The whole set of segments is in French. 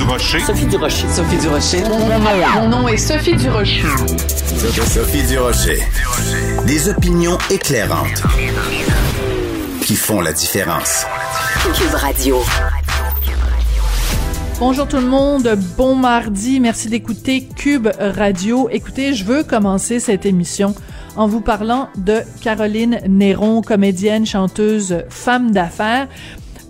Durocher. Sophie Durocher. Sophie Durocher. Mon nom est Sophie Durocher. Sophie Durocher. Des opinions éclairantes qui font la différence. Cube Radio. Bonjour tout le monde, bon mardi, merci d'écouter Cube Radio. Écoutez, je veux commencer cette émission en vous parlant de Caroline Néron, comédienne, chanteuse, femme d'affaires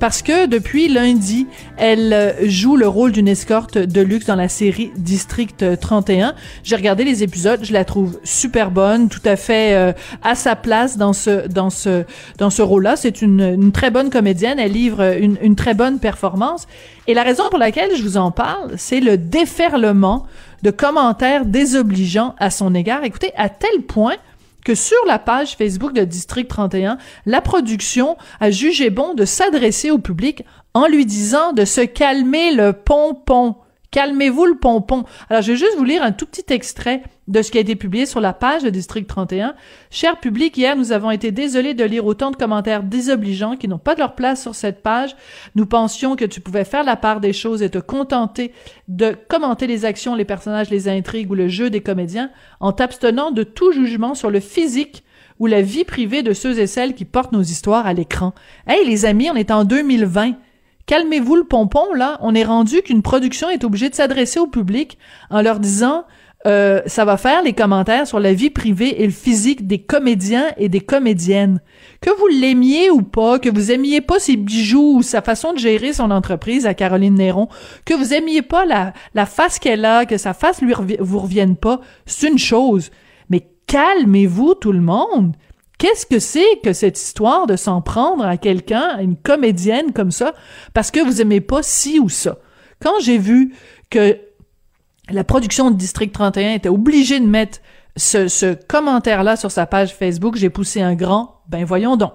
parce que depuis lundi, elle euh, joue le rôle d'une escorte de luxe dans la série District 31. J'ai regardé les épisodes, je la trouve super bonne, tout à fait euh, à sa place dans ce dans ce dans ce rôle-là. C'est une, une, très bonne comédienne, elle livre une, une très bonne performance. Et la raison pour laquelle je vous en parle, c'est le déferlement de commentaires désobligeants à son égard. Écoutez, à tel point que sur la page Facebook de District 31, la production a jugé bon de s'adresser au public en lui disant de se calmer le pompon. Calmez-vous le pompon. Alors, je vais juste vous lire un tout petit extrait de ce qui a été publié sur la page de District 31. Cher public, hier, nous avons été désolés de lire autant de commentaires désobligeants qui n'ont pas de leur place sur cette page. Nous pensions que tu pouvais faire la part des choses et te contenter de commenter les actions, les personnages, les intrigues ou le jeu des comédiens en t'abstenant de tout jugement sur le physique ou la vie privée de ceux et celles qui portent nos histoires à l'écran. Hey, les amis, on est en 2020 calmez-vous le pompon, là. On est rendu qu'une production est obligée de s'adresser au public en leur disant euh, ça va faire les commentaires sur la vie privée et le physique des comédiens et des comédiennes. Que vous l'aimiez ou pas, que vous aimiez pas ses bijoux ou sa façon de gérer son entreprise à Caroline Néron, que vous aimiez pas la, la face qu'elle a, que sa face lui vous revienne pas, c'est une chose. Mais calmez-vous tout le monde. Qu'est-ce que c'est que cette histoire de s'en prendre à quelqu'un, à une comédienne comme ça, parce que vous aimez pas ci ou ça? Quand j'ai vu que la production de District 31 était obligée de mettre ce, ce commentaire-là sur sa page Facebook, j'ai poussé un grand, ben voyons donc.